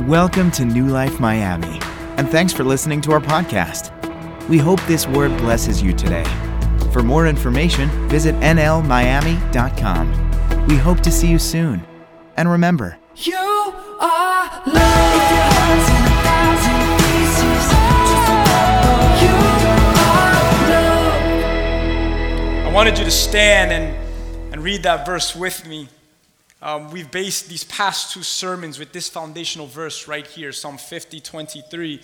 Welcome to New Life Miami, and thanks for listening to our podcast. We hope this word blesses you today. For more information, visit nlmiami.com. We hope to see you soon. And remember, You are love. If your heart's in a thousand pieces, just remember you are love. I wanted you to stand and, and read that verse with me. Um, we've based these past two sermons with this foundational verse right here, Psalm 50, 23.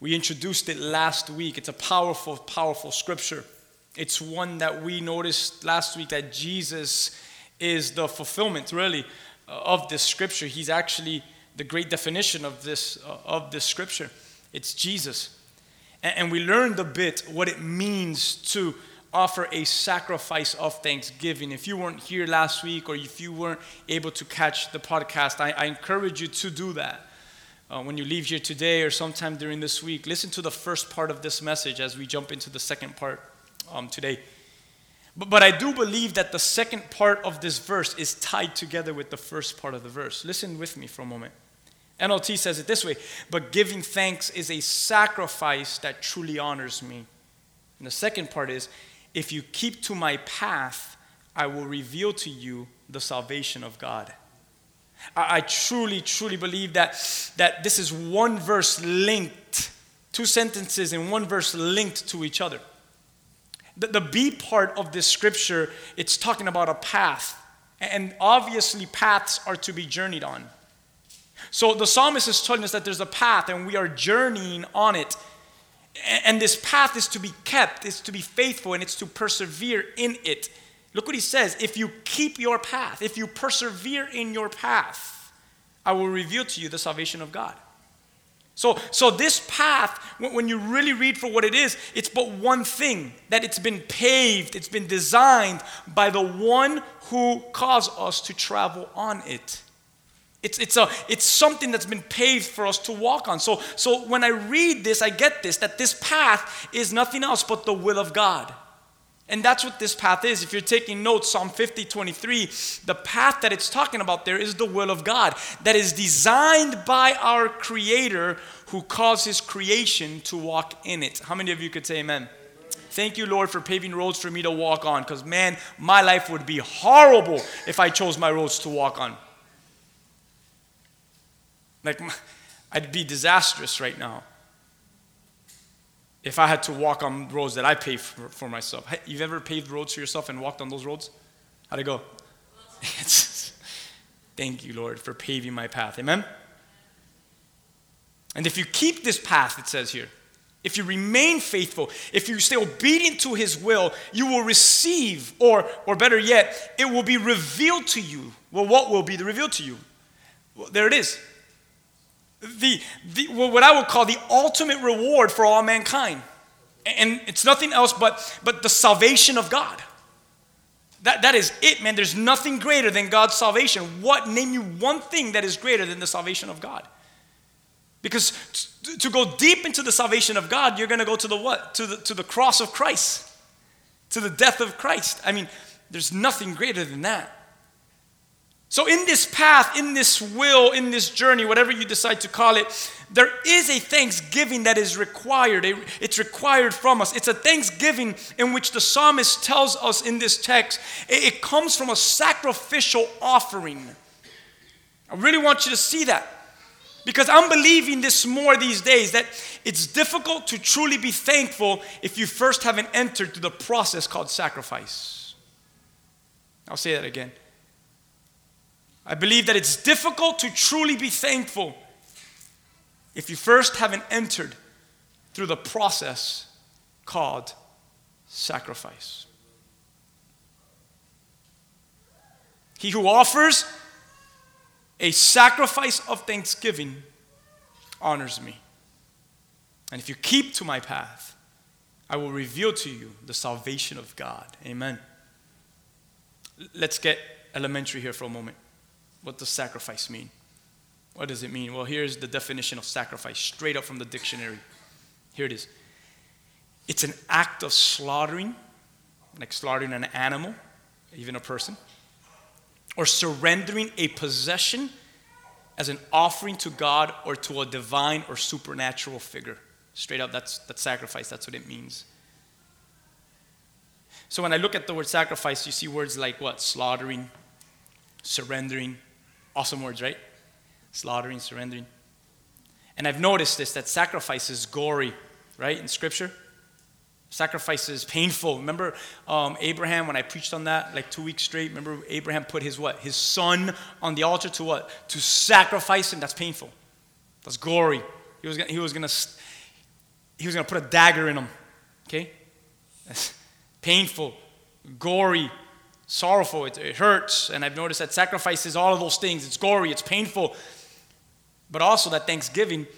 We introduced it last week. It's a powerful, powerful scripture. It's one that we noticed last week that Jesus is the fulfillment, really, uh, of this scripture. He's actually the great definition of this, uh, of this scripture. It's Jesus. And, and we learned a bit what it means to offer a sacrifice of thanksgiving. If you weren't here last week or if you weren't able to catch the podcast, I, I encourage you to do that. Uh, when you leave here today or sometime during this week, listen to the first part of this message as we jump into the second part um, today. But, but I do believe that the second part of this verse is tied together with the first part of the verse. Listen with me for a moment. NLT says it this way But giving thanks is a sacrifice that truly honors me. And the second part is If you keep to my path, I will reveal to you the salvation of God. I, I truly, truly believe that, that this is one verse linked, two sentences in one verse linked to each other. The, the B part of this scripture, it's talking about a path. And obviously, paths are to be journeyed on. So the psalmist is telling us that there's a path and we are journeying on it. And this path is to be kept, is to be faithful, and it's to persevere in it. Look what he says if you keep your path, if you persevere in your path, I will reveal to you the salvation of God. So, so this path, when you really read for what it is, it's but one thing that it's been paved, it's been designed by the one who caused us to travel on it. It's, it's, a, it's something that's been paved for us to walk on. So, so when I read this, I get this that this path is nothing else but the will of God. And that's what this path is. If you're taking notes, Psalm 50, 23, the path that it's talking about there is the will of God that is designed by our Creator who caused His creation to walk in it. How many of you could say amen? Thank you, Lord, for paving roads for me to walk on because, man, my life would be horrible if I chose my roads to walk on. Like, I'd be disastrous right now if I had to walk on roads that I paved for, for myself. You've ever paved roads for yourself and walked on those roads? How'd it go? Thank you, Lord, for paving my path. Amen? And if you keep this path, it says here, if you remain faithful, if you stay obedient to his will, you will receive, or, or better yet, it will be revealed to you. Well, what will be revealed to you? Well, there it is. The, the, what I would call the ultimate reward for all mankind. And it's nothing else but, but the salvation of God. That, that is it, man. There's nothing greater than God's salvation. What? Name you one thing that is greater than the salvation of God. Because to go deep into the salvation of God, you're going to go to the what? To the, to the cross of Christ, to the death of Christ. I mean, there's nothing greater than that. So, in this path, in this will, in this journey, whatever you decide to call it, there is a thanksgiving that is required. It's required from us. It's a thanksgiving in which the psalmist tells us in this text it comes from a sacrificial offering. I really want you to see that. Because I'm believing this more these days that it's difficult to truly be thankful if you first haven't entered through the process called sacrifice. I'll say that again. I believe that it's difficult to truly be thankful if you first haven't entered through the process called sacrifice. He who offers a sacrifice of thanksgiving honors me. And if you keep to my path, I will reveal to you the salvation of God. Amen. Let's get elementary here for a moment. What does sacrifice mean? What does it mean? Well, here's the definition of sacrifice, straight up from the dictionary. Here it is it's an act of slaughtering, like slaughtering an animal, even a person, or surrendering a possession as an offering to God or to a divine or supernatural figure. Straight up, that's, that's sacrifice. That's what it means. So when I look at the word sacrifice, you see words like what? Slaughtering, surrendering. Awesome words, right? Slaughtering, surrendering. And I've noticed this that sacrifice is gory, right, in Scripture. Sacrifice is painful. Remember um, Abraham when I preached on that like two weeks straight? Remember Abraham put his what? His son on the altar to what? To sacrifice him. That's painful. That's gory. He was gonna, he was gonna he was gonna put a dagger in him. Okay? That's painful, gory, sorrowful. It, it hurts. And I've noticed that sacrifice is all of those things. It's gory. It's painful. But also that thanksgiving,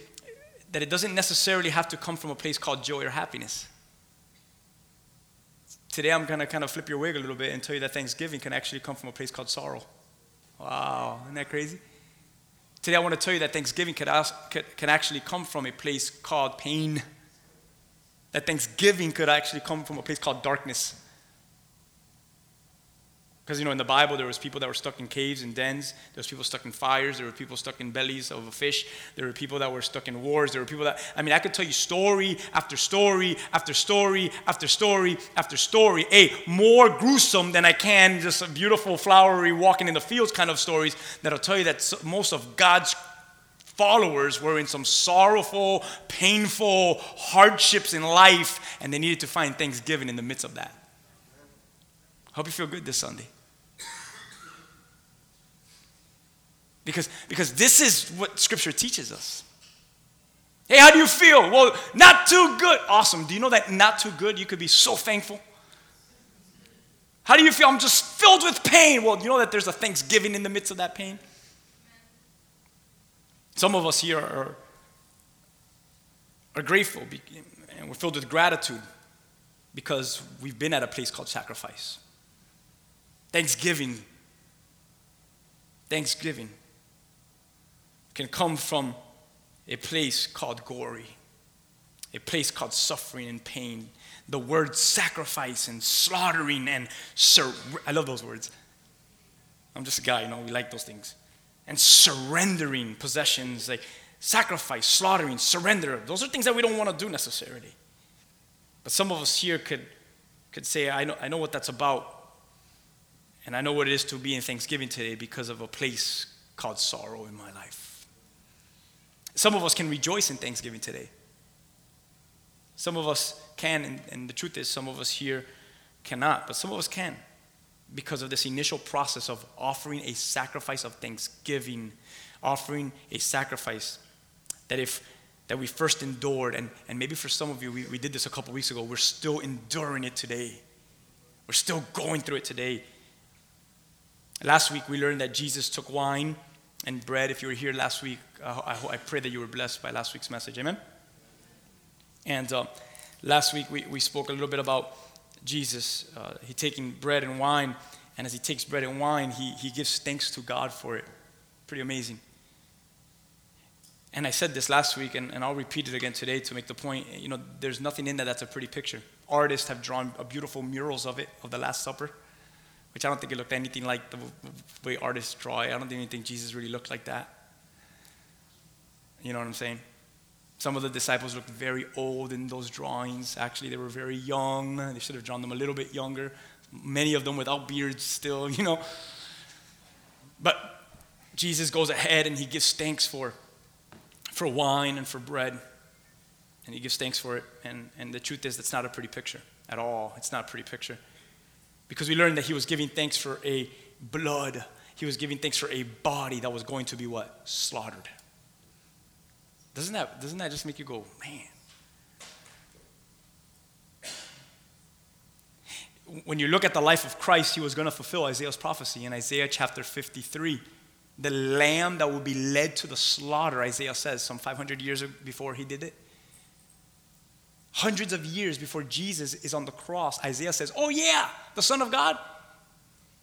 that it doesn't necessarily have to come from a place called joy or happiness. Today I'm going to kind of flip your wig a little bit and tell you that Thanksgiving can actually come from a place called sorrow. Wow, isn't that crazy? Today I want to tell you that Thanksgiving can, ask, can actually come from a place called pain. That Thanksgiving could actually come from a place called darkness. Because, you know, in the Bible, there was people that were stuck in caves and dens. There was people stuck in fires. There were people stuck in bellies of a fish. There were people that were stuck in wars. There were people that, I mean, I could tell you story after story after story after story after story. A more gruesome than I can just a beautiful, flowery, walking in the fields kind of stories that'll tell you that most of God's followers were in some sorrowful, painful hardships in life, and they needed to find thanksgiving in the midst of that. Hope you feel good this Sunday. Because, because this is what Scripture teaches us. Hey, how do you feel? Well, not too good. Awesome. Do you know that not too good, you could be so thankful? How do you feel? I'm just filled with pain. Well, you know that there's a thanksgiving in the midst of that pain? Some of us here are, are grateful and we're filled with gratitude because we've been at a place called sacrifice. Thanksgiving. Thanksgiving can come from a place called gory, a place called suffering and pain. The word sacrifice and slaughtering and sur- I love those words. I'm just a guy, you know, we like those things. And surrendering possessions, like sacrifice, slaughtering, surrender. Those are things that we don't want to do necessarily. But some of us here could, could say, I know, I know what that's about. And I know what it is to be in Thanksgiving today because of a place called sorrow in my life. Some of us can rejoice in Thanksgiving today. Some of us can, and, and the truth is, some of us here cannot, but some of us can because of this initial process of offering a sacrifice of thanksgiving, offering a sacrifice that if that we first endured, and, and maybe for some of you, we, we did this a couple weeks ago, we're still enduring it today. We're still going through it today. Last week, we learned that Jesus took wine and bread. If you were here last week, I, I, pray that you were blessed by last week's message. Amen? And uh, last week, we, we spoke a little bit about Jesus. Uh, he taking bread and wine, and as he takes bread and wine, he, he gives thanks to God for it. Pretty amazing. And I said this last week, and, and I'll repeat it again today to make the point. You know, there's nothing in that that's a pretty picture. Artists have drawn beautiful murals of it, of the Last Supper which I don't think it looked anything like the way artists draw it. I don't even think Jesus really looked like that. You know what I'm saying? Some of the disciples looked very old in those drawings. Actually, they were very young. They should have drawn them a little bit younger. Many of them without beards still, you know. But Jesus goes ahead and he gives thanks for, for wine and for bread. And he gives thanks for it. And, and the truth is, that's not a pretty picture at all. It's not a pretty picture because we learned that he was giving thanks for a blood. He was giving thanks for a body that was going to be what? Slaughtered. Doesn't that, doesn't that just make you go, man? When you look at the life of Christ, he was going to fulfill Isaiah's prophecy in Isaiah chapter 53. The lamb that will be led to the slaughter, Isaiah says, some 500 years before he did it. Hundreds of years before Jesus is on the cross, Isaiah says, Oh, yeah, the Son of God.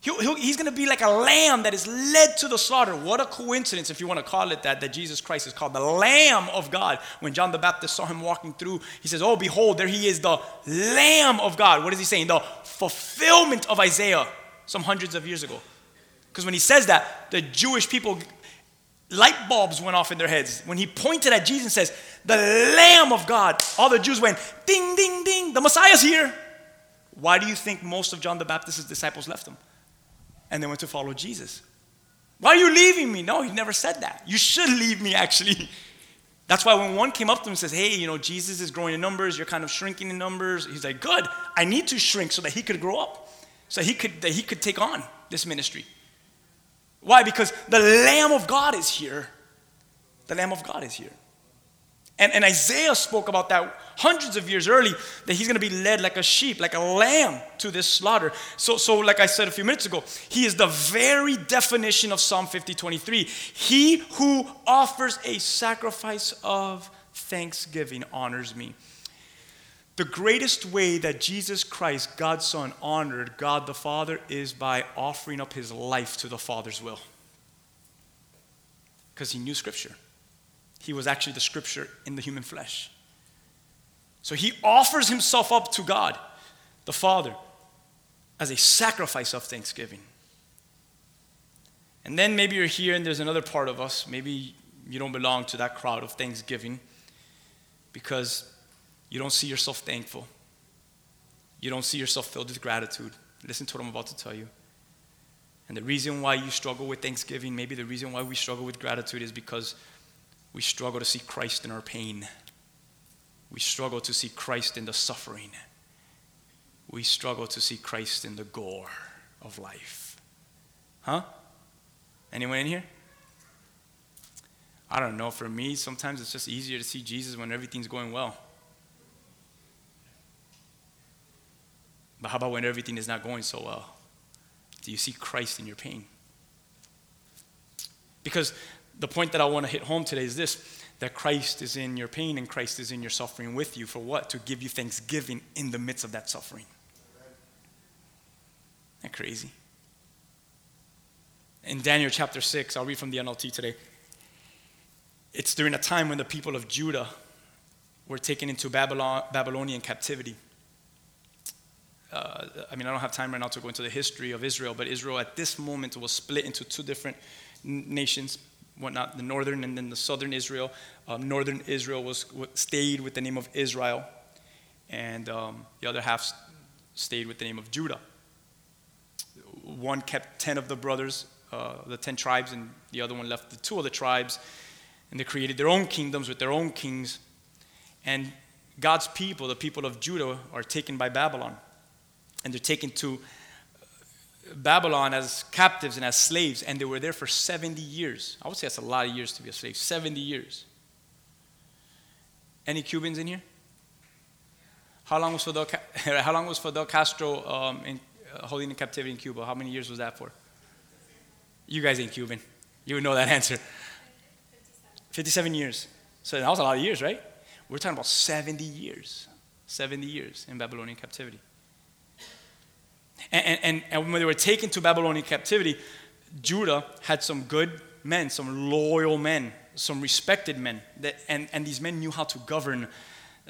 He'll, he'll, he's going to be like a lamb that is led to the slaughter. What a coincidence, if you want to call it that, that Jesus Christ is called the Lamb of God. When John the Baptist saw him walking through, he says, Oh, behold, there he is, the Lamb of God. What is he saying? The fulfillment of Isaiah some hundreds of years ago. Because when he says that, the Jewish people light bulbs went off in their heads. When he pointed at Jesus and says, The Lamb of God, all the Jews went, Ding, ding, ding, the Messiah's here. Why do you think most of John the Baptist's disciples left him? And they went to follow Jesus. Why are you leaving me? No, he never said that. You should leave me, actually. That's why when one came up to him and says, Hey, you know, Jesus is growing in numbers, you're kind of shrinking in numbers. He's like, Good, I need to shrink so that he could grow up, so he could, that he could take on this ministry. Why? Because the Lamb of God is here. The Lamb of God is here. And, and Isaiah spoke about that hundreds of years early that he's going to be led like a sheep, like a lamb to this slaughter. So, so, like I said a few minutes ago, he is the very definition of Psalm 50 23. He who offers a sacrifice of thanksgiving honors me. The greatest way that Jesus Christ, God's Son, honored God the Father is by offering up his life to the Father's will. Because he knew Scripture. He was actually the Scripture in the human flesh. So he offers himself up to God, the Father, as a sacrifice of thanksgiving. And then maybe you're here and there's another part of us. Maybe you don't belong to that crowd of thanksgiving because you don't see yourself thankful. You don't see yourself filled with gratitude. Listen to what I'm about to tell you. And the reason why you struggle with thanksgiving, maybe the reason why we struggle with gratitude is because we struggle to see Christ in our pain. We struggle to see Christ in the suffering. We struggle to see Christ in the gore of life. Huh? Anyone in here? I don't know. For me, sometimes it's just easier to see Jesus when everything's going well. But how about when everything is not going so well? Do you see Christ in your pain? Because the point that I want to hit home today is this that Christ is in your pain and Christ is in your suffering with you. For what? To give you thanksgiving in the midst of that suffering. Isn't that crazy? In Daniel chapter 6, I'll read from the NLT today. It's during a time when the people of Judah were taken into Babylon, Babylonian captivity. Uh, I mean, I don't have time right now to go into the history of Israel, but Israel at this moment was split into two different nations whatnot, the northern and then the southern Israel. Um, northern Israel was stayed with the name of Israel, and um, the other half stayed with the name of Judah. One kept ten of the brothers, uh, the ten tribes, and the other one left the two of the tribes, and they created their own kingdoms with their own kings. And God's people, the people of Judah, are taken by Babylon, and they're taken to Babylon as captives and as slaves, and they were there for 70 years. I would say that's a lot of years to be a slave 70 years. Any Cubans in here? How long was Fidel, how long was Fidel Castro um, in, uh, holding in captivity in Cuba? How many years was that for? You guys ain't Cuban. You would know that answer. 57 years. So that was a lot of years, right? We're talking about 70 years. 70 years in Babylonian captivity. And, and, and when they were taken to Babylonian captivity, Judah had some good men, some loyal men, some respected men. That, and, and these men knew how to govern.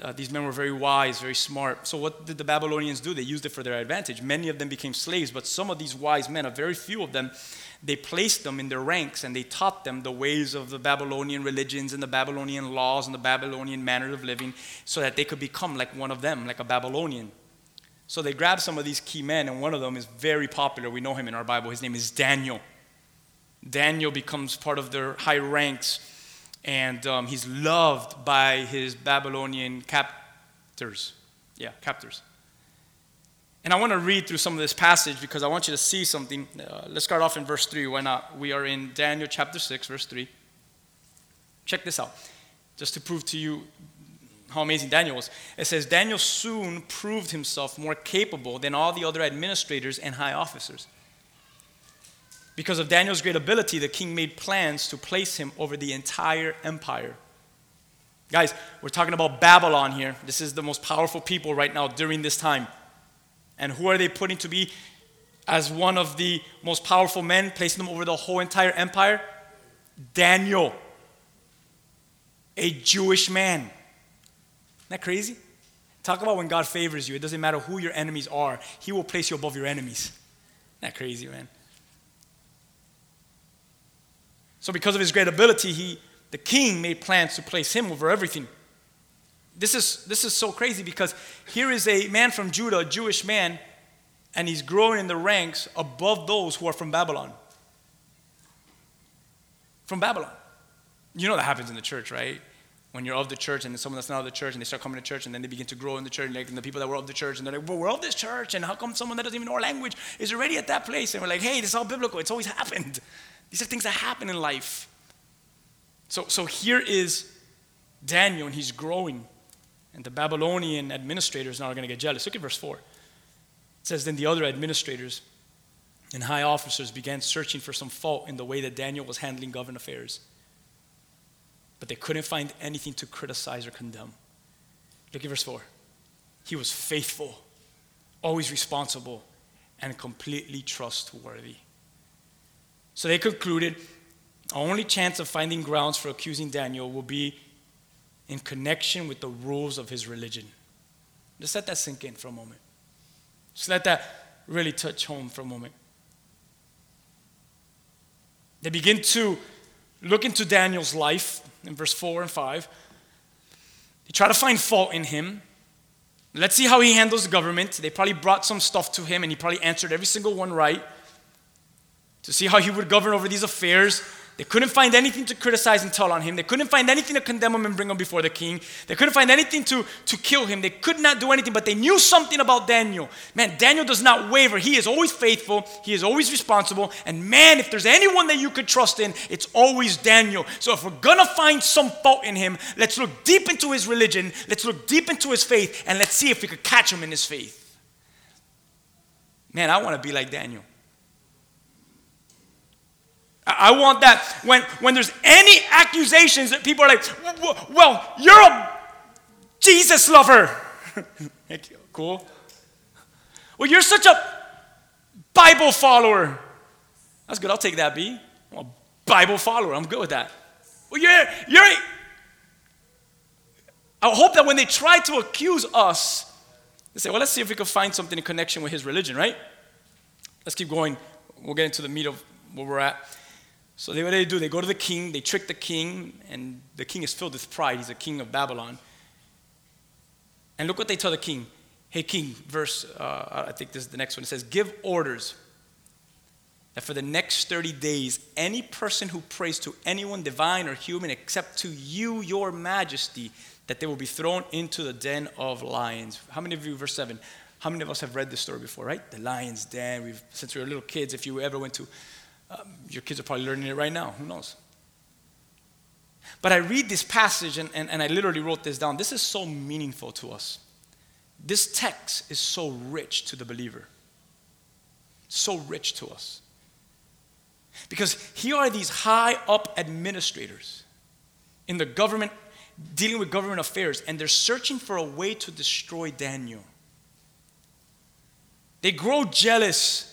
Uh, these men were very wise, very smart. So, what did the Babylonians do? They used it for their advantage. Many of them became slaves, but some of these wise men, a very few of them, they placed them in their ranks and they taught them the ways of the Babylonian religions and the Babylonian laws and the Babylonian manner of living so that they could become like one of them, like a Babylonian. So they grab some of these key men, and one of them is very popular. We know him in our Bible. His name is Daniel. Daniel becomes part of their high ranks, and um, he's loved by his Babylonian captors. Yeah, captors. And I want to read through some of this passage because I want you to see something. Uh, let's start off in verse 3. Why not? We are in Daniel chapter 6, verse 3. Check this out. Just to prove to you how amazing Daniel was. It says, Daniel soon proved himself more capable than all the other administrators and high officers. Because of Daniel's great ability, the king made plans to place him over the entire empire. Guys, we're talking about Babylon here. This is the most powerful people right now during this time. And who are they putting to be as one of the most powerful men, placing them over the whole entire empire? Daniel, a Jewish man. That crazy? Talk about when God favors you. It doesn't matter who your enemies are, He will place you above your enemies. Isn't that crazy, man? So, because of his great ability, he, the king made plans to place him over everything. This is, this is so crazy because here is a man from Judah, a Jewish man, and he's growing in the ranks above those who are from Babylon. From Babylon. You know that happens in the church, right? When you're of the church and someone that's not of the church and they start coming to church and then they begin to grow in the church, like and the people that were of the church and they're like, well, we're of this church, and how come someone that doesn't even know our language is already at that place? And we're like, hey, this is all biblical. It's always happened. These are things that happen in life. So, so here is Daniel, and he's growing. And the Babylonian administrators now are going to get jealous. Look at verse 4. It says, Then the other administrators and high officers began searching for some fault in the way that Daniel was handling government affairs. But they couldn't find anything to criticize or condemn. Look at verse 4. He was faithful, always responsible, and completely trustworthy. So they concluded our only chance of finding grounds for accusing Daniel will be in connection with the rules of his religion. Just let that sink in for a moment. Just let that really touch home for a moment. They begin to look into Daniel's life in verse 4 and 5. They try to find fault in him. Let's see how he handles the government. They probably brought some stuff to him and he probably answered every single one right to see how he would govern over these affairs. They couldn't find anything to criticize and tell on him. They couldn't find anything to condemn him and bring him before the king. They couldn't find anything to, to kill him. They could not do anything, but they knew something about Daniel. Man, Daniel does not waver. He is always faithful, he is always responsible. And man, if there's anyone that you could trust in, it's always Daniel. So if we're gonna find some fault in him, let's look deep into his religion, let's look deep into his faith, and let's see if we could catch him in his faith. Man, I wanna be like Daniel. I want that when, when there's any accusations that people are like, well, you're a Jesus lover. cool. Well, you're such a Bible follower. That's good. I'll take that, B. I'm a Bible follower. I'm good with that. Well, you're, you're I hope that when they try to accuse us, they say, well, let's see if we can find something in connection with his religion, right? Let's keep going. We'll get into the meat of where we're at. So they, what they do? They go to the king, they trick the king, and the king is filled with pride. He's a king of Babylon. And look what they tell the king. Hey, king, verse, uh, I think this is the next one. It says, Give orders that for the next 30 days, any person who prays to anyone divine or human except to you, your majesty, that they will be thrown into the den of lions. How many of you, verse 7, how many of us have read this story before, right? The lion's den. We've, since we were little kids, if you ever went to um, your kids are probably learning it right now. Who knows? But I read this passage and, and, and I literally wrote this down. This is so meaningful to us. This text is so rich to the believer, so rich to us. Because here are these high up administrators in the government, dealing with government affairs, and they're searching for a way to destroy Daniel. They grow jealous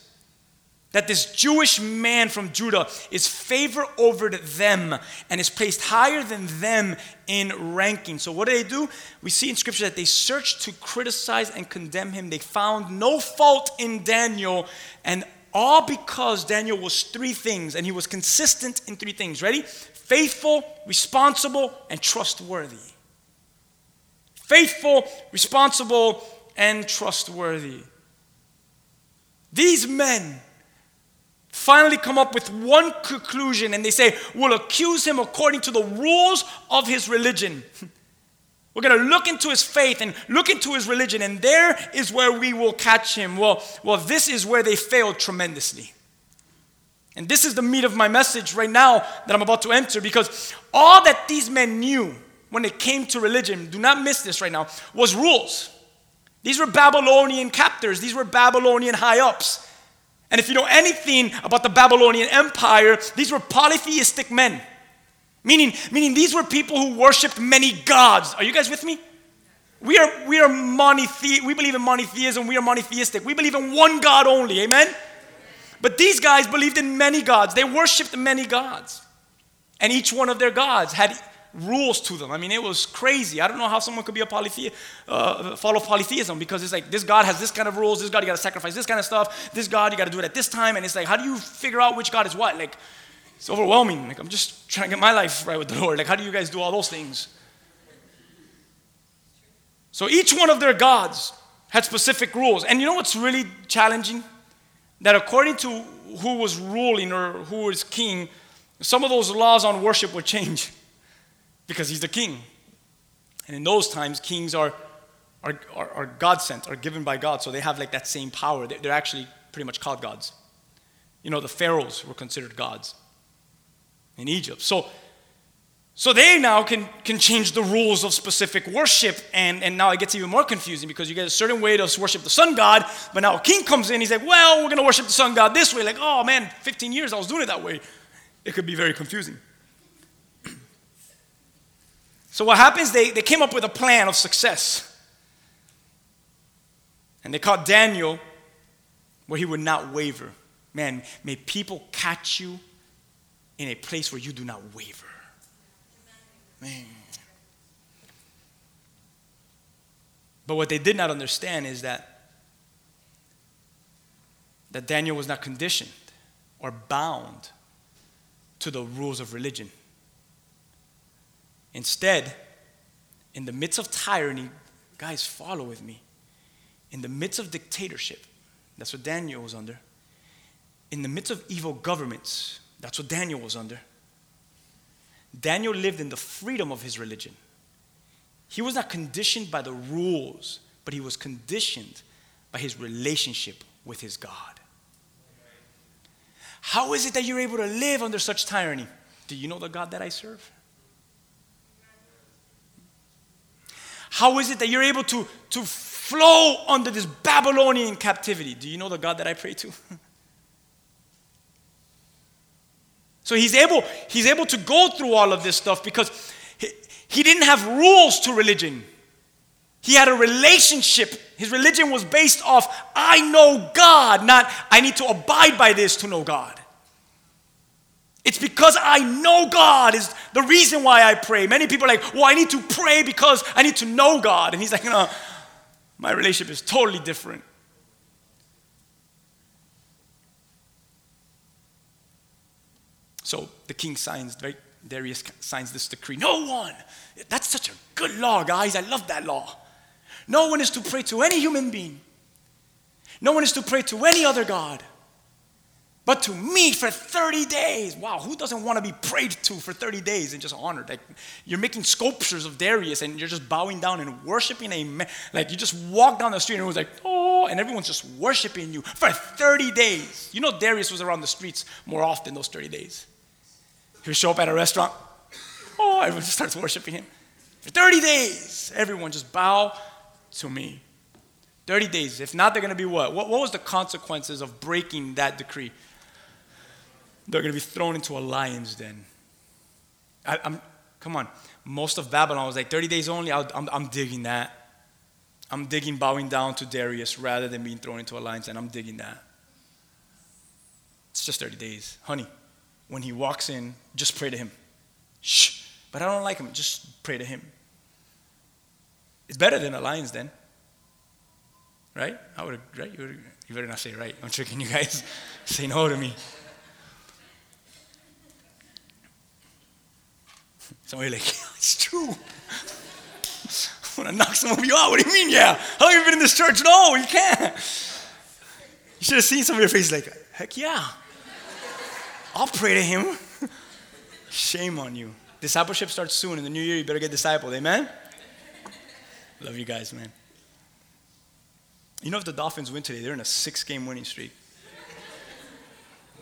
that this Jewish man from Judah is favored over them and is placed higher than them in ranking. So, what do they do? We see in scripture that they searched to criticize and condemn him. They found no fault in Daniel, and all because Daniel was three things, and he was consistent in three things. Ready? Faithful, responsible, and trustworthy. Faithful, responsible, and trustworthy. These men finally come up with one conclusion and they say, We'll accuse him according to the rules of his religion. We're going to look into his faith and look into his religion, and there is where we will catch him. Well, well, this is where they failed tremendously. And this is the meat of my message right now that I'm about to enter because all that these men knew when it came to religion, do not miss this right now, was rules. These were Babylonian captors, these were Babylonian high ups. And if you know anything about the Babylonian Empire, these were polytheistic men. Meaning, meaning these were people who worshiped many gods. Are you guys with me? We are, we are monothe- we believe in monotheism, we are monotheistic. We believe in one God only, amen? But these guys believed in many gods. They worshiped many gods. And each one of their gods had rules to them. I mean, it was crazy. I don't know how someone could be a polythe- uh, follow polytheism because it's like this God has this kind of rules. This God you got to sacrifice this kind of stuff. This God you got to do it at this time. And it's like, how do you figure out which God is what? Like, It's overwhelming. Like, I'm just trying to get my life right with the Lord. Like, how do you guys do all those things? So each one of their gods had specific rules. And you know what's really challenging? That according to who was ruling or who was king, some of those laws on worship would change because he's the king. And in those times, kings are, are, are, are God sent, are given by God. So they have like that same power. They're actually pretty much called gods. You know, the pharaohs were considered gods in Egypt. So, so they now can, can change the rules of specific worship. And, and now it gets even more confusing because you get a certain way to worship the sun god, but now a king comes in, he's like, well, we're going to worship the sun god this way. Like, oh man, 15 years I was doing it that way. It could be very confusing. So what happens, they, they came up with a plan of success. And they caught Daniel where he would not waver. Man, may people catch you in a place where you do not waver. Man. But what they did not understand is that that Daniel was not conditioned or bound to the rules of religion. Instead, in the midst of tyranny, guys, follow with me. In the midst of dictatorship, that's what Daniel was under. In the midst of evil governments, that's what Daniel was under. Daniel lived in the freedom of his religion. He was not conditioned by the rules, but he was conditioned by his relationship with his God. How is it that you're able to live under such tyranny? Do you know the God that I serve? How is it that you're able to, to flow under this Babylonian captivity? Do you know the God that I pray to? so he's able, he's able to go through all of this stuff because he, he didn't have rules to religion. He had a relationship. His religion was based off, I know God, not I need to abide by this to know God. It's because I know God is the reason why I pray. Many people are like, well, I need to pray because I need to know God. And he's like, no, my relationship is totally different. So the king signs, right? Darius signs this decree. No one. That's such a good law, guys. I love that law. No one is to pray to any human being. No one is to pray to any other God. But to me for 30 days, wow, who doesn't want to be prayed to for 30 days and just honored? Like you're making sculptures of Darius and you're just bowing down and worshiping a man. Like you just walk down the street and it was like, oh, and everyone's just worshiping you for 30 days. You know, Darius was around the streets more often those 30 days. He would show up at a restaurant, oh, everyone just starts worshiping him. For 30 days, everyone just bow to me. 30 days. If not, they're going to be what? what? What was the consequences of breaking that decree? They're going to be thrown into a lion's den. I, am come on. Most of Babylon was like 30 days only. i am I'm digging that. I'm digging bowing down to Darius rather than being thrown into a lion's den. I'm digging that. It's just 30 days. Honey, when he walks in, just pray to him. Shh. But I don't like him. Just pray to him. It's better than a lion's den. Right? I would, right? You better not say right. I'm tricking you guys. say no to me. Somebody like, yeah, it's true. I want to knock some of you out. What do you mean, yeah? How long have you been in this church? No, you can't. You should have seen some of your faces like, heck yeah. I'll pray to him. Shame on you. Discipleship starts soon. In the new year, you better get discipled. Amen? Love you guys, man. You know, if the Dolphins win today, they're in a six game winning streak.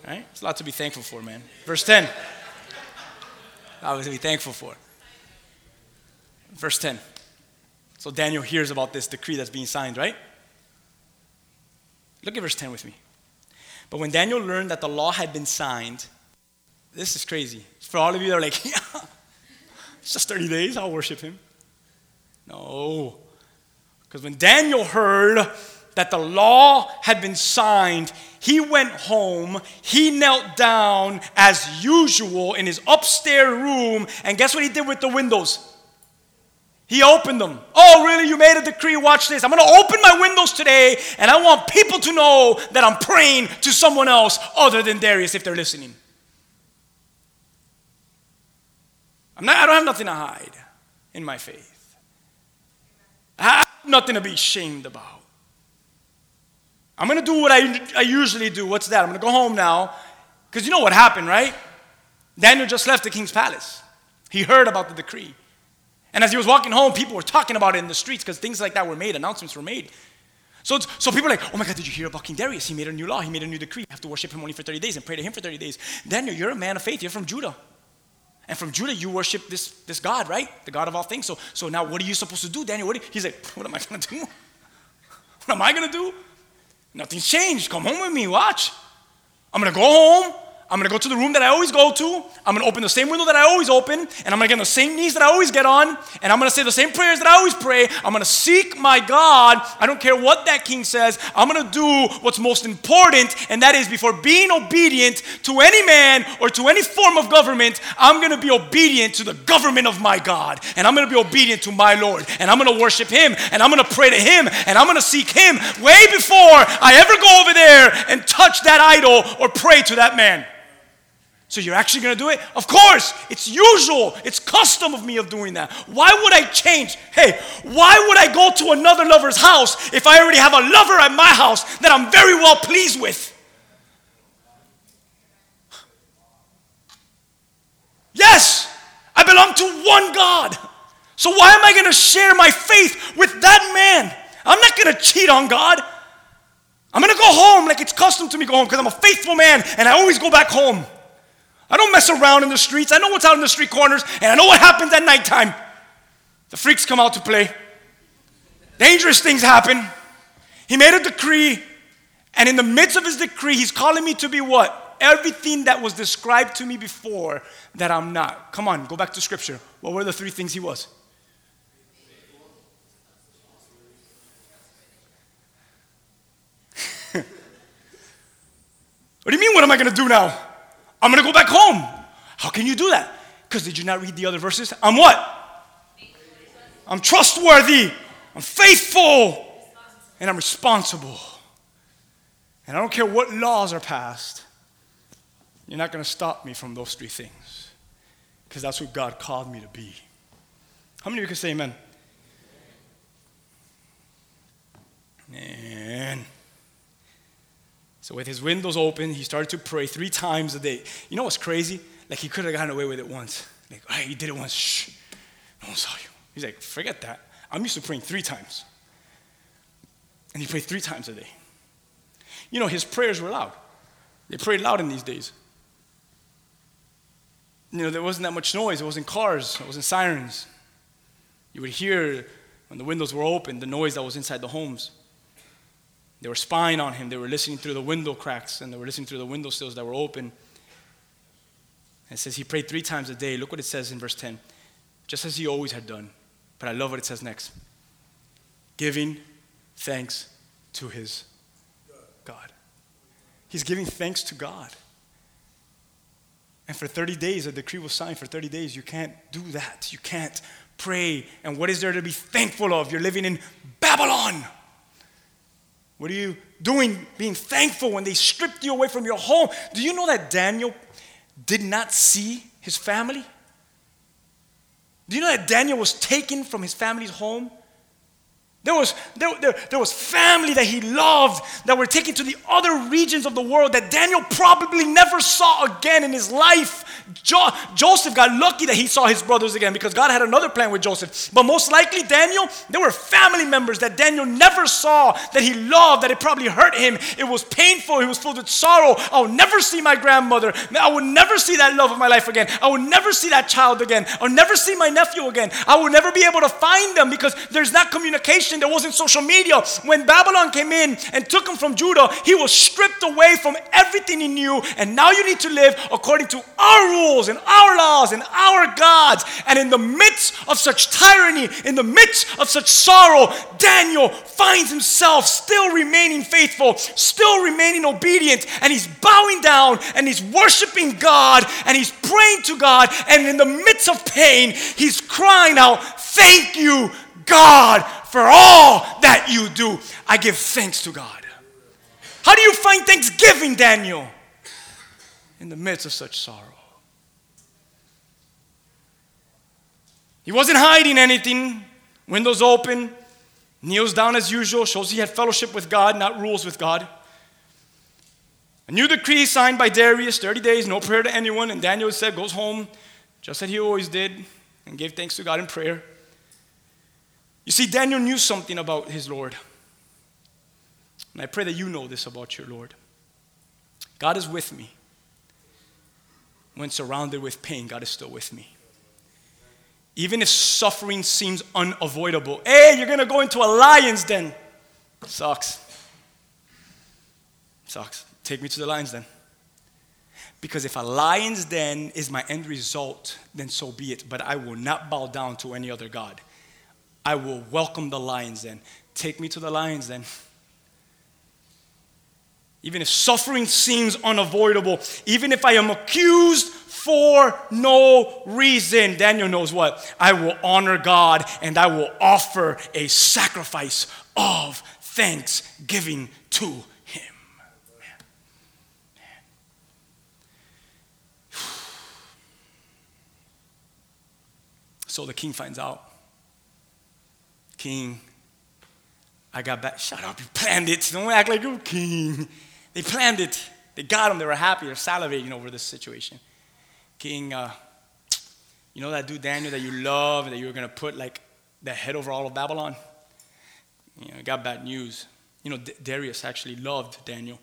Right? It's a lot to be thankful for, man. Verse 10. I was to be thankful for. Verse 10. So Daniel hears about this decree that's being signed, right? Look at verse 10 with me. But when Daniel learned that the law had been signed, this is crazy. For all of you that are like, yeah, it's just 30 days, I'll worship him. No. Because when Daniel heard that the law had been signed, he went home, he knelt down as usual in his upstairs room, and guess what he did with the windows? He opened them. Oh, really? You made a decree? Watch this. I'm going to open my windows today, and I want people to know that I'm praying to someone else other than Darius if they're listening. I'm not, I don't have nothing to hide in my faith. I have nothing to be ashamed about. I'm going to do what I, I usually do. What's that? I'm going to go home now. Because you know what happened, right? Daniel just left the king's palace. He heard about the decree. And as he was walking home, people were talking about it in the streets because things like that were made, announcements were made. So, so people are like, oh my God, did you hear about King Darius? He made a new law, he made a new decree. You have to worship him only for 30 days and pray to him for 30 days. Daniel, you're a man of faith, you're from Judah. And from Judah, you worship this, this God, right? The God of all things. So, so now what are you supposed to do, Daniel? What you, he's like, what am I going to do? What am I going to do? Nothing's changed. Come home with me, watch. I'm going to go home. I'm gonna go to the room that I always go to. I'm gonna open the same window that I always open, and I'm gonna get on the same knees that I always get on, and I'm gonna say the same prayers that I always pray. I'm gonna seek my God. I don't care what that king says. I'm gonna do what's most important, and that is before being obedient to any man or to any form of government, I'm gonna be obedient to the government of my God, and I'm gonna be obedient to my Lord, and I'm gonna worship Him, and I'm gonna pray to Him, and I'm gonna seek Him way before I ever go over there and touch that idol or pray to that man. So you're actually going to do it? Of course. It's usual. It's custom of me of doing that. Why would I change? Hey, why would I go to another lover's house if I already have a lover at my house that I'm very well pleased with? Yes, I belong to one God. So why am I going to share my faith with that man? I'm not going to cheat on God. I'm going to go home like it's custom to me go home because I'm a faithful man and I always go back home. I don't mess around in the streets. I know what's out in the street corners, and I know what happens at nighttime. The freaks come out to play. Dangerous things happen. He made a decree, and in the midst of his decree, he's calling me to be what? Everything that was described to me before that I'm not. Come on, go back to scripture. What were the three things he was? what do you mean, what am I going to do now? I'm going to go back home. How can you do that? Because did you not read the other verses? I'm what? I'm trustworthy. I'm faithful. And I'm responsible. And I don't care what laws are passed. You're not going to stop me from those three things. Because that's what God called me to be. How many of you can say amen? So with his windows open, he started to pray three times a day. You know what's crazy? Like he could have gotten away with it once. Like, hey, he did it once. Shh. No one saw you. He's like, forget that. I'm used to praying three times. And he prayed three times a day. You know, his prayers were loud. They prayed loud in these days. You know, there wasn't that much noise. It wasn't cars. It wasn't sirens. You would hear when the windows were open the noise that was inside the homes. They were spying on him. They were listening through the window cracks and they were listening through the window sills that were open. And it says he prayed three times a day. Look what it says in verse 10. Just as he always had done. But I love what it says next giving thanks to his God. He's giving thanks to God. And for 30 days, a decree was signed. For 30 days, you can't do that. You can't pray. And what is there to be thankful of? You're living in Babylon. What are you doing being thankful when they stripped you away from your home? Do you know that Daniel did not see his family? Do you know that Daniel was taken from his family's home? There was, there, there, there, was family that he loved that were taken to the other regions of the world that Daniel probably never saw again in his life. Jo- Joseph got lucky that he saw his brothers again because God had another plan with Joseph. But most likely, Daniel, there were family members that Daniel never saw that he loved, that it probably hurt him. It was painful. He was filled with sorrow. I will never see my grandmother. I will never see that love of my life again. I will never see that child again. I'll never see my nephew again. I will never be able to find them because there's not communication there wasn't social media. When Babylon came in and took him from Judah, he was stripped away from everything he knew. And now you need to live according to our rules and our laws and our gods. And in the midst of such tyranny, in the midst of such sorrow, Daniel finds himself still remaining faithful, still remaining obedient, and he's bowing down and he's worshiping God and he's praying to God. And in the midst of pain, he's crying out, Thank you, God, for all that you do. I give thanks to God. How do you find thanksgiving, Daniel? In the midst of such sorrow. He wasn't hiding anything. Windows open, kneels down as usual, shows he had fellowship with God, not rules with God. A new decree signed by Darius 30 days, no prayer to anyone. And Daniel said, goes home, just as he always did, and gave thanks to God in prayer. You see, Daniel knew something about his Lord. And I pray that you know this about your Lord. God is with me. When surrounded with pain, God is still with me. Even if suffering seems unavoidable. Hey, you're going to go into a lion's den. Sucks. Sucks. Take me to the lion's den. Because if a lion's den is my end result, then so be it. But I will not bow down to any other God. I will welcome the lion's den. Take me to the lion's den. Even if suffering seems unavoidable, even if I am accused for no reason, Daniel knows what? I will honor God and I will offer a sacrifice of thanksgiving to Him. Man. So the king finds out. King, I got back. Shut up, you planned it. Don't act like you're king. They planned it. They got him. They were happy. They're salivating over this situation. King, uh, you know that dude Daniel that you love, that you were going to put like the head over all of Babylon? You know, got bad news. You know, D- Darius actually loved Daniel.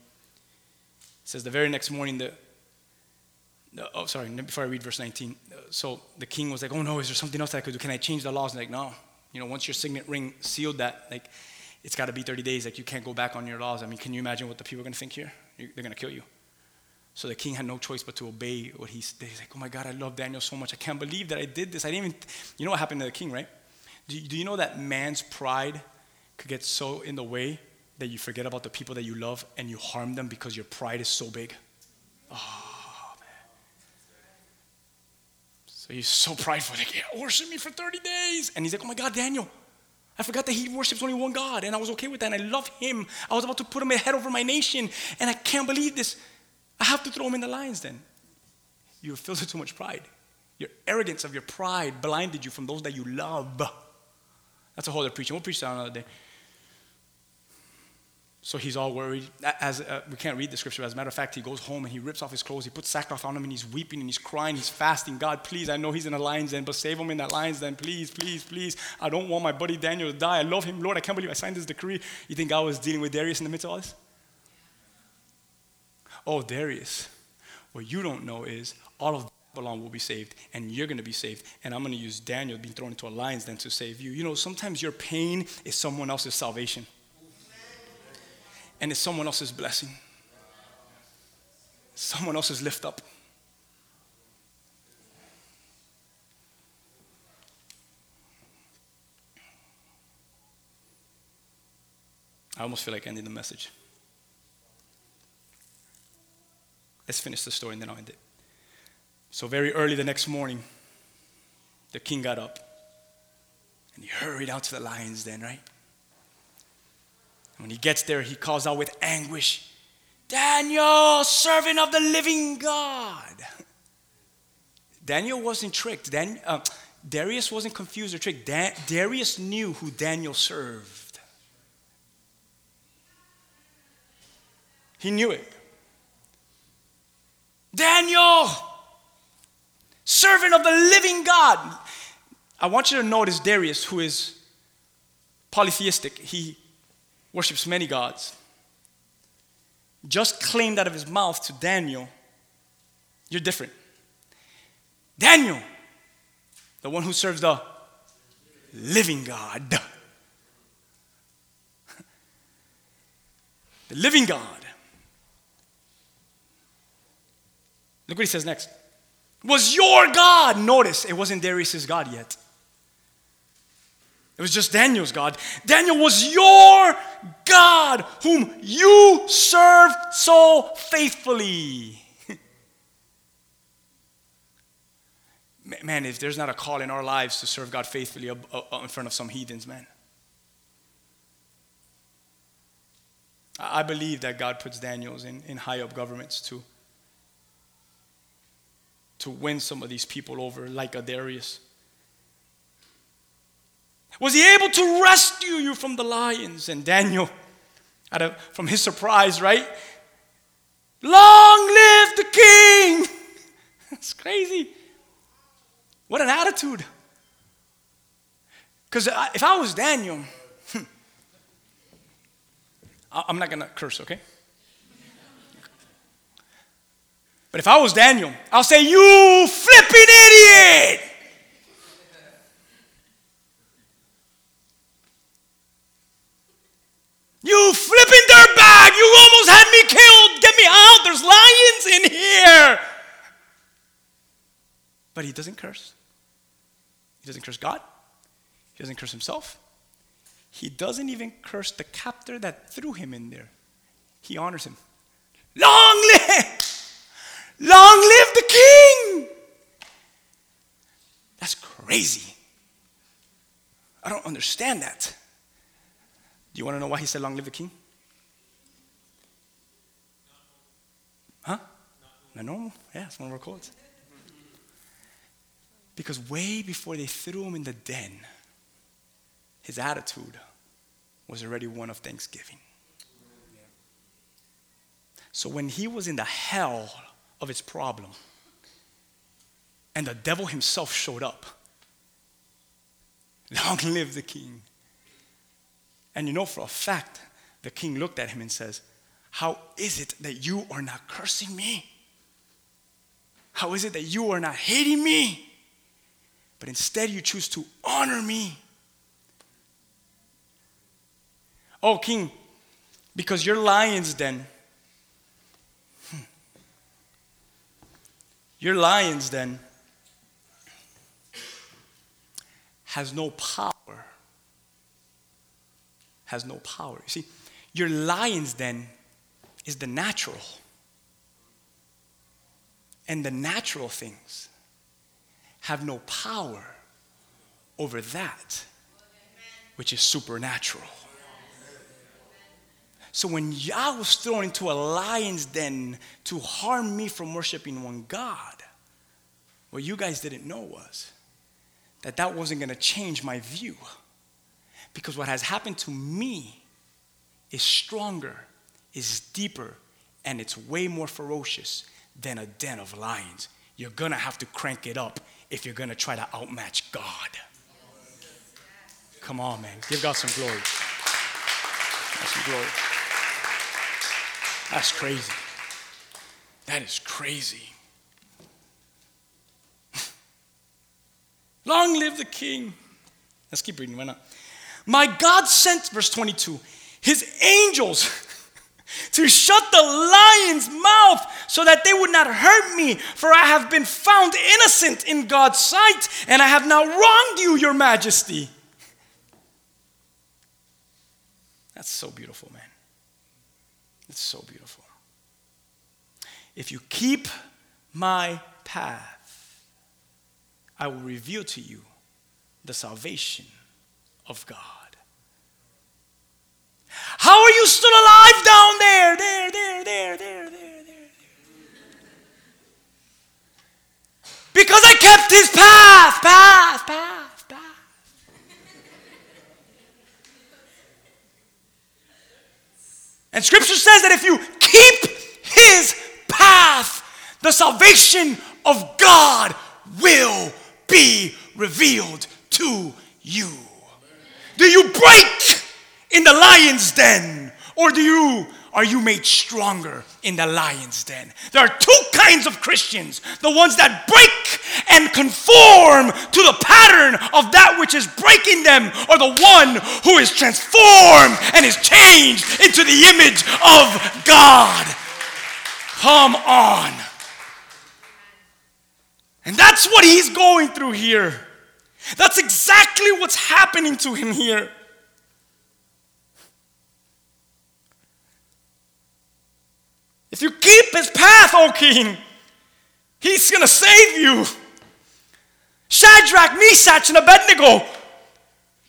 It says the very next morning, the, the, oh, sorry, before I read verse 19. Uh, so the king was like, oh no, is there something else I could do? Can I change the laws? And like, no. You know, once your signet ring sealed that, like, it's got to be 30 days. Like, you can't go back on your laws. I mean, can you imagine what the people are going to think here? They're going to kill you. So the king had no choice but to obey what he said. He's like, oh my God, I love Daniel so much. I can't believe that I did this. I didn't even, you know what happened to the king, right? Do you, do you know that man's pride could get so in the way that you forget about the people that you love and you harm them because your pride is so big? Oh, man. So he's so prideful. Like, yeah, worship me for 30 days. And he's like, oh my God, Daniel, I forgot that he worships only one God, and I was okay with that, and I love him. I was about to put him ahead over my nation, and I can't believe this. I have to throw him in the lion's then. You have filled with too much pride. Your arrogance of your pride blinded you from those that you love. That's a whole other preaching. We'll preach that another day. So he's all worried. As uh, we can't read the scripture. As a matter of fact, he goes home and he rips off his clothes. He puts sackcloth on him and he's weeping and he's crying. He's fasting. God, please, I know he's in a lion's den, but save him in that lion's den, please, please, please. I don't want my buddy Daniel to die. I love him, Lord. I can't believe I signed this decree. You think God was dealing with Darius in the midst of all this? Oh, Darius, what you don't know is all of Babylon will be saved, and you're going to be saved. And I'm going to use Daniel being thrown into a lion's den to save you. You know, sometimes your pain is someone else's salvation, and it's someone else's blessing, someone else's lift up. I almost feel like ending the message. Let's finish the story and then I'll end it. So, very early the next morning, the king got up and he hurried out to the lion's den, right? When he gets there, he calls out with anguish, Daniel, servant of the living God. Daniel wasn't tricked. Dan, uh, Darius wasn't confused or tricked. Da- Darius knew who Daniel served. He knew it. Daniel, servant of the living God. I want you to notice Darius, who is polytheistic, he worships many gods, just claimed out of his mouth to Daniel, You're different. Daniel, the one who serves the living God. the living God. Look what he says next. Was your God. Notice it wasn't Darius's God yet. It was just Daniel's God. Daniel was your God whom you served so faithfully. man, if there's not a call in our lives to serve God faithfully uh, uh, in front of some heathens, man. I believe that God puts Daniels in, in high up governments too to win some of these people over, like a Darius. Was he able to rescue you from the lions? And Daniel, out of, from his surprise, right? Long live the king! That's crazy. What an attitude. Because if I was Daniel, I'm not going to curse, okay? But if I was Daniel, I'll say, You flipping idiot! You flipping dirtbag! You almost had me killed! Get me out! There's lions in here! But he doesn't curse. He doesn't curse God. He doesn't curse himself. He doesn't even curse the captor that threw him in there. He honors him. Long live! Long live the king! That's crazy. I don't understand that. Do you want to know why he said, Long live the king? Huh? Not normal? Yeah, it's one of our quotes. Because way before they threw him in the den, his attitude was already one of thanksgiving. So when he was in the hell of its problem, and the devil himself showed up, long live the king. And you know for a fact, the king looked at him and says, How is it that you are not cursing me? How is it that you are not hating me? But instead you choose to honor me. Oh, king, because your lion's then, hmm, your lion's then has no power. Has no power. You see, your lion's then is the natural. And the natural things have no power over that which is supernatural. So when Yah was thrown into a lion's den to harm me from worshiping one God, what you guys didn't know was that that wasn't going to change my view. Because what has happened to me is stronger, is deeper, and it's way more ferocious than a den of lions. You're to have to crank it up if you're to try to outmatch God. Come on, man. Give God some glory. Some glory. That's crazy. That is crazy. Long live the king. Let's keep reading. Why not? My God sent, verse 22, his angels to shut the lion's mouth so that they would not hurt me, for I have been found innocent in God's sight, and I have not wronged you, your majesty. That's so beautiful, man. It's so beautiful. If you keep my path, I will reveal to you the salvation of God. How are you still alive down there? There, there, there, there, there, there. Because I kept his path, path, path, path. And scripture says that if you keep his path, the salvation of God will be revealed to you. Do you break in the lion's den or do you are you made stronger in the lion's den? There are two kinds of Christians the ones that break and conform to the pattern of that which is breaking them, or the one who is transformed and is changed into the image of God. Come on. And that's what he's going through here. That's exactly what's happening to him here. If you keep his path, O king, he's going to save you. Shadrach, Meshach, and Abednego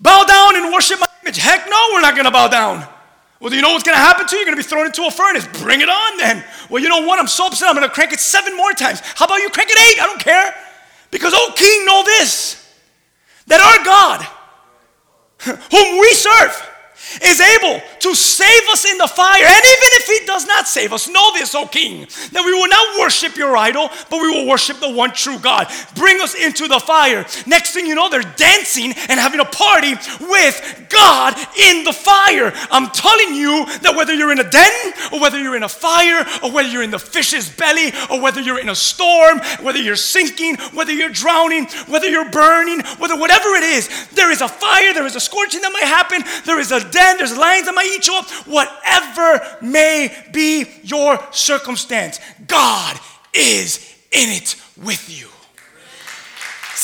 bow down and worship my image. Heck no, we're not going to bow down. Well, do you know what's going to happen to you? You're going to be thrown into a furnace. Bring it on then. Well, you know what? I'm so upset. I'm going to crank it seven more times. How about you crank it eight? I don't care. Because, oh, king, know this that our God whom we serve, is able to save us in the fire. And even if he does not save us, know this, O king, that we will not worship your idol, but we will worship the one true God. Bring us into the fire. Next thing you know, they're dancing and having a party with God in the fire. I'm telling you that whether you're in a den, or whether you're in a fire, or whether you're in the fish's belly, or whether you're in a storm, whether you're sinking, whether you're drowning, whether you're burning, whether whatever it is, there is a fire, there is a scorching that might happen, there is a den, there's lions that might eat you up, whatever may be your circumstance, God is in it with you.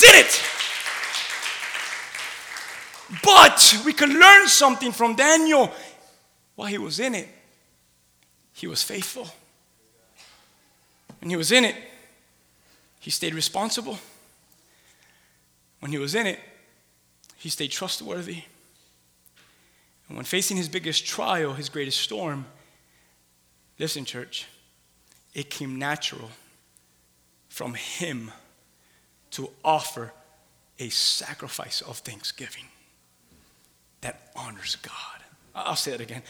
In it. But we can learn something from Daniel while he was in it. He was faithful. When he was in it, he stayed responsible. When he was in it, he stayed trustworthy. And when facing his biggest trial, his greatest storm, listen, church, it came natural from him to offer a sacrifice of thanksgiving that honors God. I'll say it again.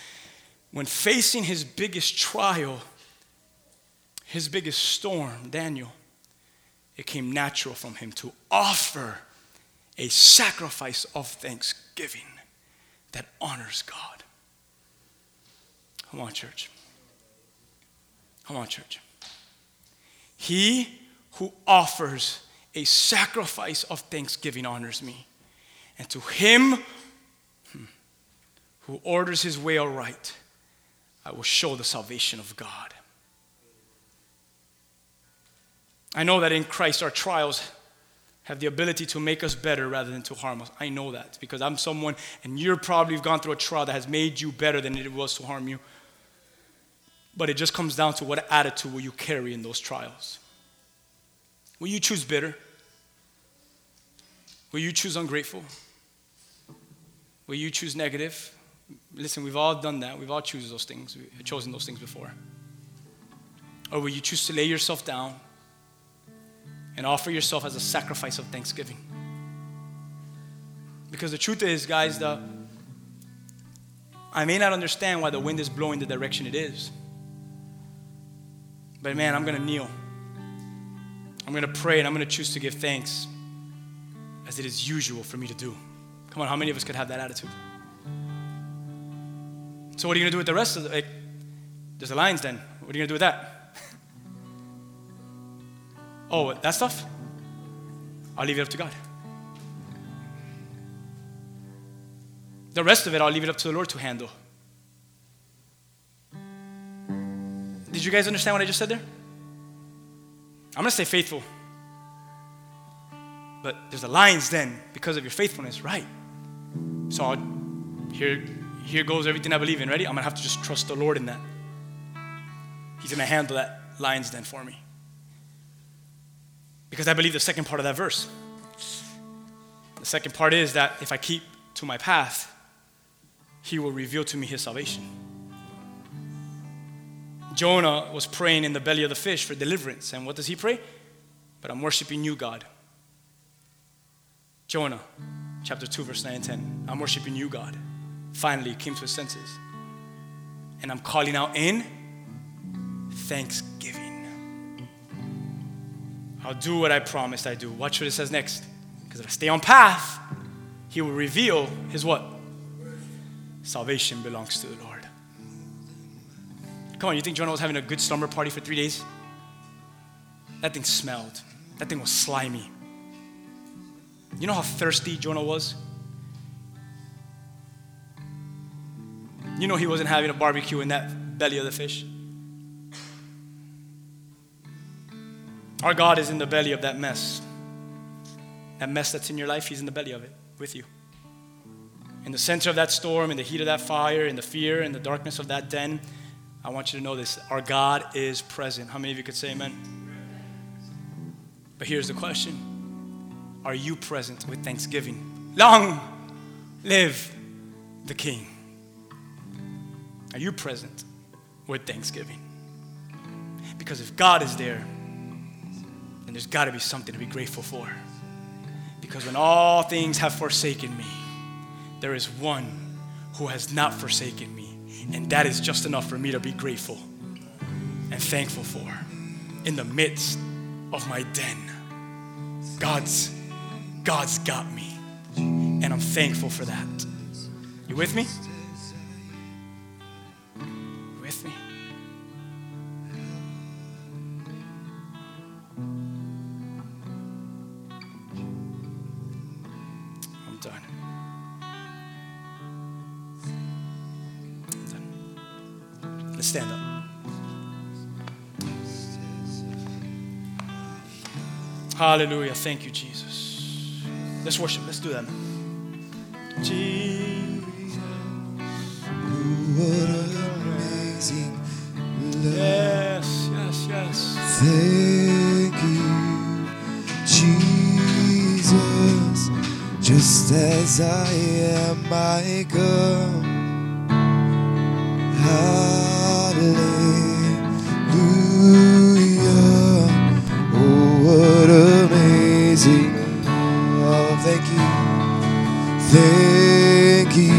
When facing his biggest trial, his biggest storm, Daniel, it came natural from him to offer a sacrifice of thanksgiving that honors God. Come on, church. Come on, church. He who offers a sacrifice of thanksgiving honors me. And to him hmm, who orders his way aright, I will show the salvation of God. I know that in Christ our trials have the ability to make us better rather than to harm us. I know that because I'm someone, and you're probably gone through a trial that has made you better than it was to harm you. But it just comes down to what attitude will you carry in those trials. Will you choose bitter? Will you choose ungrateful? Will you choose negative? Listen, we've all done that. We've all chosen those things. We've chosen those things before. Or will you choose to lay yourself down and offer yourself as a sacrifice of thanksgiving? Because the truth is, guys, the I may not understand why the wind is blowing the direction it is. But man, I'm going to kneel. I'm going to pray and I'm going to choose to give thanks as it is usual for me to do. Come on, how many of us could have that attitude? So, what are you going to do with the rest of the. Like, there's the lions then. What are you going to do with that? Oh, that stuff? I'll leave it up to God. The rest of it, I'll leave it up to the Lord to handle. Did you guys understand what I just said there? I'm going to stay faithful. But there's a lion's then because of your faithfulness, right? So I'll, here, here goes everything I believe in. Ready? I'm going to have to just trust the Lord in that. He's going to handle that lion's then for me. Because I believe the second part of that verse. The second part is that if I keep to my path, He will reveal to me His salvation. Jonah was praying in the belly of the fish for deliverance. And what does he pray? But I'm worshiping you, God. Jonah, chapter 2, verse 9 and 10. I'm worshiping you, God. Finally, came to his senses. And I'm calling out in thanksgiving. I'll do what I promised I do. Watch what it says next. Because if I stay on path, he will reveal his what? Salvation belongs to the Lord. Come on, you think Jonah was having a good slumber party for three days? That thing smelled. That thing was slimy. You know how thirsty Jonah was? You know he wasn't having a barbecue in that belly of the fish. Our God is in the belly of that mess. That mess that's in your life, He's in the belly of it with you. In the center of that storm, in the heat of that fire, in the fear, in the darkness of that den, I want you to know this our God is present. How many of you could say amen? But here's the question Are you present with thanksgiving? Long live the King. Are you present with thanksgiving? Because if God is there, then there's got to be something to be grateful for. Because when all things have forsaken me, there is one who has not forsaken me. And that is just enough for me to be grateful and thankful for in the midst of my den. God's God's got me. And I'm thankful for that. You with me? Hallelujah. Thank you, Jesus. Let's worship. Let's do that. Jesus. What an amazing love. Yes, yes, yes. Thank you, Jesus. Just as I am, I come. Hallelujah. Thank you,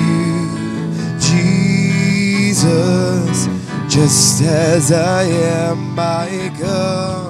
Jesus. Just as I am, I come.